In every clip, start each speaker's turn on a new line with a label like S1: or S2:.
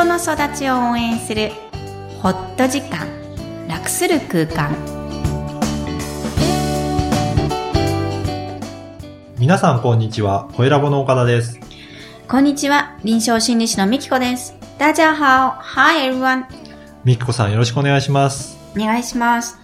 S1: 人の育ちを応援するホット時間楽する空間
S2: 皆さんこんにちは。声ラボの岡田です。
S1: こんにちは臨床心理士のみきこです大家好 Hi everyone
S2: みきこさんよろしくお願いします。
S1: お願いします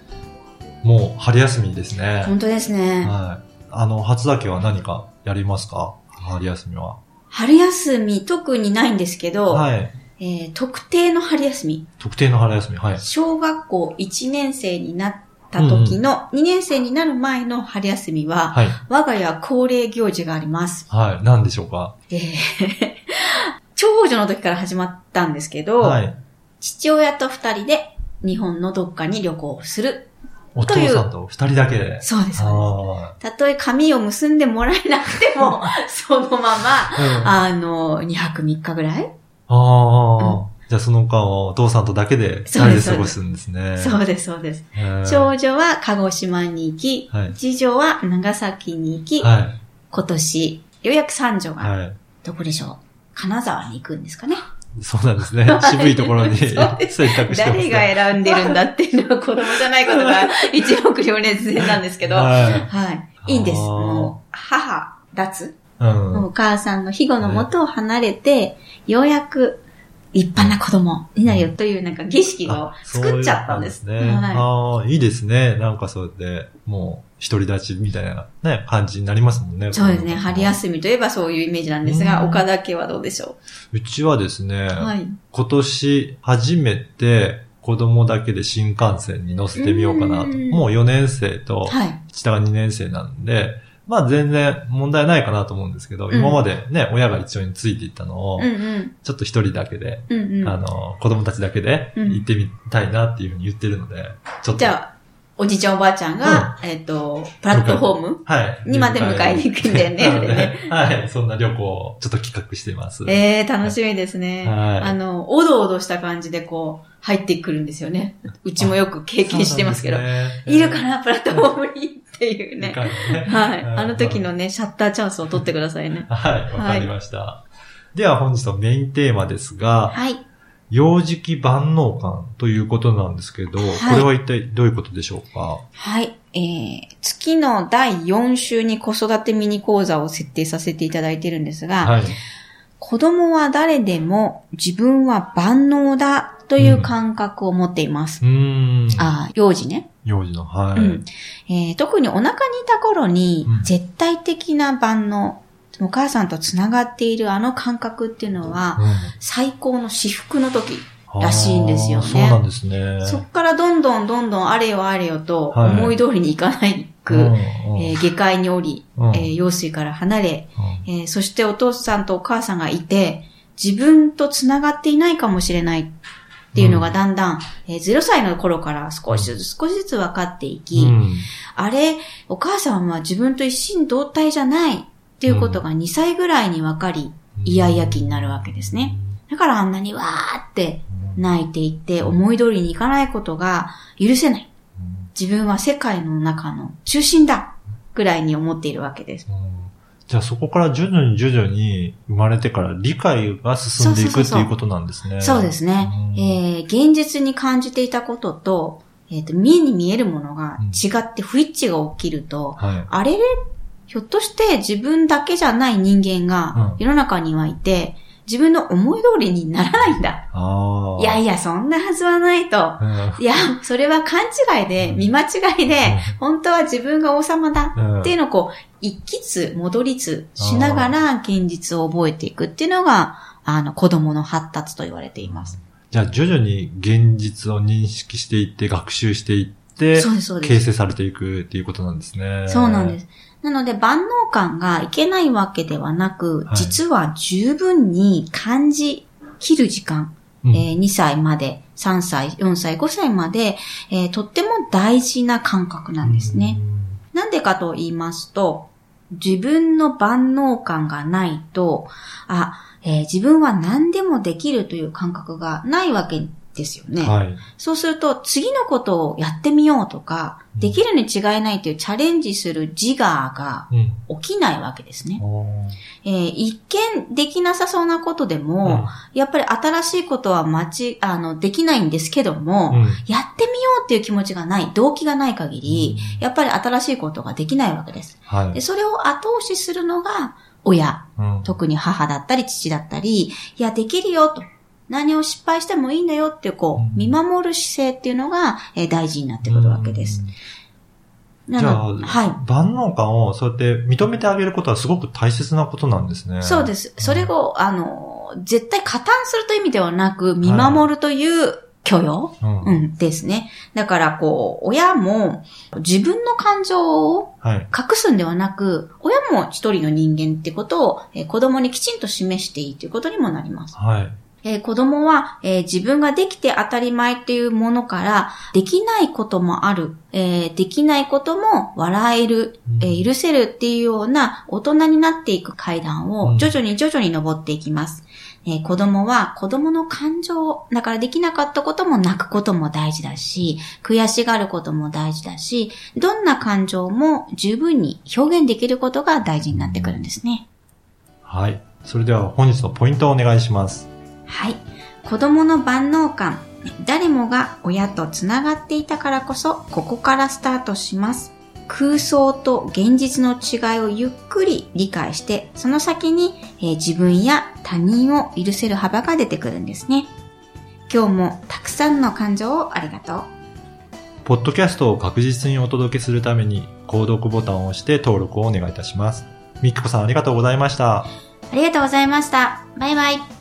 S2: もう春休みですね。
S1: 本当ですね
S2: はい。あの、初だけは何かやりますか？春休みは。
S1: 春休み特にないんですけど、
S2: はい。
S1: えー特定の春休み
S2: 特定の春休み。はい。
S1: 小学校1年生になった時の、2年生になる前の春休みは、
S2: はい。
S1: 我が家恒例行事があります。
S2: はい。何でしょうか？
S1: えー 長女の時から始まったんですけど、
S2: はい。
S1: 父親と二人で日本のどっかに旅行する。
S2: お父さんと二人だけで？
S1: そうです。たとえ髪を結んでもらえなくても、そのまま、
S2: あ。うん。あ
S1: あの、2泊3日ぐらい、
S2: あ。じゃあその間をお父さんとだけで二人で過ごすんですね。
S1: そうです、そうです。長女は鹿児島に行き、
S2: はい
S1: 次女は長崎に行き、
S2: はい。
S1: 今年、ようやく三女が、
S2: はい。
S1: どこでしょう？金沢に行くんですかね。
S2: そうなんですね。渋いところに選択してます
S1: 誰
S2: ね。
S1: が選んでるんだっていうのは子供じゃないことが一目瞭然なんですけど、
S2: はい。
S1: はい。いいんです。もう、母、脱、
S2: うん。
S1: お母さんの庇護のもとを離れて、ようやく立派な子供になるよというなんか儀式を
S2: あ
S1: 作っちゃったんです。
S2: ね。
S1: は
S2: ああ、いいですね。なんかそうやって、もう、独り立ちみたいなね、感じになりますもんね。
S1: い。そうですね。春休みといえばそういうイメージなんですが、
S2: うん
S1: 岡田家はどうでしょ
S2: う？ちはですね、
S1: うはい。
S2: 今年初めて子供だけで新幹線に乗せてみようかなと。
S1: うん
S2: もう4年生と、
S1: はい。
S2: 下が2年生なんで、まあ全然問題ないかなと思うんですけど、
S1: うん
S2: 今までね、親が一緒についていったのを、
S1: うんうん。
S2: ちょっと一人だけで、
S1: うんうん。
S2: あの、子供たちだけで
S1: うん
S2: 行ってみたいなっていうふうに言ってるので、ちょっと。
S1: じゃあ、おじいちゃんおばあちゃんが、えっと、プラットフォーム
S2: はい。
S1: にまで迎えに行くんだよね
S2: なので
S1: あれね
S2: はい。そんな旅行をちょっと企画しています。
S1: ええー、楽しみですね。
S2: はい
S1: あの、おどおどした感じでこう、入ってくるんですよね。うちもよく経験してますけど。
S2: ね
S1: いるかな、プラットフォームにっていうねはい。あの時のね、シャッターチャンスを取ってくださいね。
S2: はい、わかりました。では本日のメインテーマですが、
S1: はい。
S2: 幼児期万能感ということなんですけど、
S1: はい
S2: これは一体どういうことでしょうか？
S1: はい。えー、月の第4週に子育てミニ講座を設定させていただいてるんですが、
S2: はい。
S1: 子供は誰でも自分は万能だという感覚を持っています。
S2: うーん。
S1: ああ、幼児ね。
S2: 幼児の、はい。
S1: うん。えー特にお腹にいた頃に
S2: うん。
S1: 絶対的な万能、お母さんと繋がっているあの感覚っていうのは、
S2: うん。
S1: 最高の至福の時。らしいんですよね。
S2: そうなんですね。
S1: そっからどんどんどんどんあれよあれよと
S2: はい。
S1: 思い通りにいかないく、
S2: うんうん。
S1: えー下界に降り、
S2: うん。
S1: えー用水から離れ、
S2: うん。
S1: えーそしてお父さんとお母さんがいて、自分と繋がっていないかもしれない。っていうのがだんだん、えー0歳の頃から少しずつ少しずつ分かっていき、
S2: うん。
S1: あれ、お母さんは自分と一心同体じゃないっていうことが2歳ぐらいに分かり、イヤイヤ期になるわけですね。だからあんなにわーって泣いていって思い通りにいかないことが許せない。自分は世界の中の中心だぐらいに思っているわけです。
S2: うんじゃあそこから徐々に徐々に生まれてから理解が進んでいくっていうことなんですね。
S1: そうですね。
S2: うん
S1: えー現実に感じていたことと、えっ、と、目に見えるものが違って不一致が起きると、
S2: はい。
S1: あれれ？ひょっとして自分だけじゃない人間が
S2: うん
S1: 世の中にはいて、自分の思い通りにならないんだ。いやいや、そんなはずはないと。
S2: うん
S1: いや、それは勘違いで、見間違いで、本当は自分が王様だ
S2: うん
S1: っていうのをこう、一気つ戻りつしながら現実を覚えていくっていうのが、あの、子供の発達と言われています。
S2: じゃあ徐々に現実を認識していって、学習していって、
S1: そうです、そうです。
S2: 形成されていくっていうことなんですね。。
S1: そうなんですす。なので、万能感がいけないわけではなく、
S2: はい
S1: 実は十分に感じきる時間、
S2: うん
S1: えー2歳まで、3歳、4歳、5歳まで、えーとっても大事な感覚なんですね。。なんでかと言いますと、自分の万能感がないと、あ、えー自分は何でもできるという感覚がないわけですよね。
S2: はい。
S1: そうすると、次のことをやってみようとか、できるに違いないというチャレンジする自我が
S2: うん。
S1: 起きないわけですね。
S2: おー
S1: えー一見できなさそうなことでも、やっぱり新しいことはまち、あの、できないんですけども、
S2: うん。
S1: やってみようっていう気持ちがない、動機がない限り、やっぱり新しいことができないわけです。
S2: はい。
S1: でそれを後押しするのが親、
S2: うん。
S1: 特に母だったり父だったり、いや、できるよと。何を失敗してもいいんだよっていう、こ
S2: うん
S1: う、見守る姿勢っていうのが、えー大事になってくるわけです。な
S2: じゃあ、
S1: のはい。
S2: 万能感をそうやって認めてあげることはすごく大切なことなんですね。
S1: そうです。それを、あの、絶対加担するという意味ではなく、見守るという許容、
S2: うん。
S1: うん、ですね。だから、こう、親も自分の感情を
S2: はい。
S1: 隠すんではなく、親も一人の人間ってことを、えー子供にきちんと示していいということにもなります。
S2: はい。
S1: えー子供は、えー自分ができて当たり前っていうものから、できないこともある、えーできないことも笑える、えー許せるっていうような大人になっていく階段
S2: うん
S1: を徐々に徐々に登っていきます。えー子供は子供の感情、だからできなかったことも泣くことも大事だし、悔しがることも大事だし、どんな感情も十分に表現できることが大事になってくるんですね。
S2: はい。それでは本日のポイントをお願いします。
S1: はい。子供の万能感。誰もが親とつながっていたからこそ、ここからスタートします。空想と現実の違いをゆっくり理解して、その先に、えー自分や他人を許せる幅が出てくるんですね。今日もたくさんの感情をありがとう。
S2: ポッドキャストを確実にお届けするために、購読ボタンを押して登録をお願いいたします。みきこさんありがとうございました。
S1: ありがとうございました。バイバイ。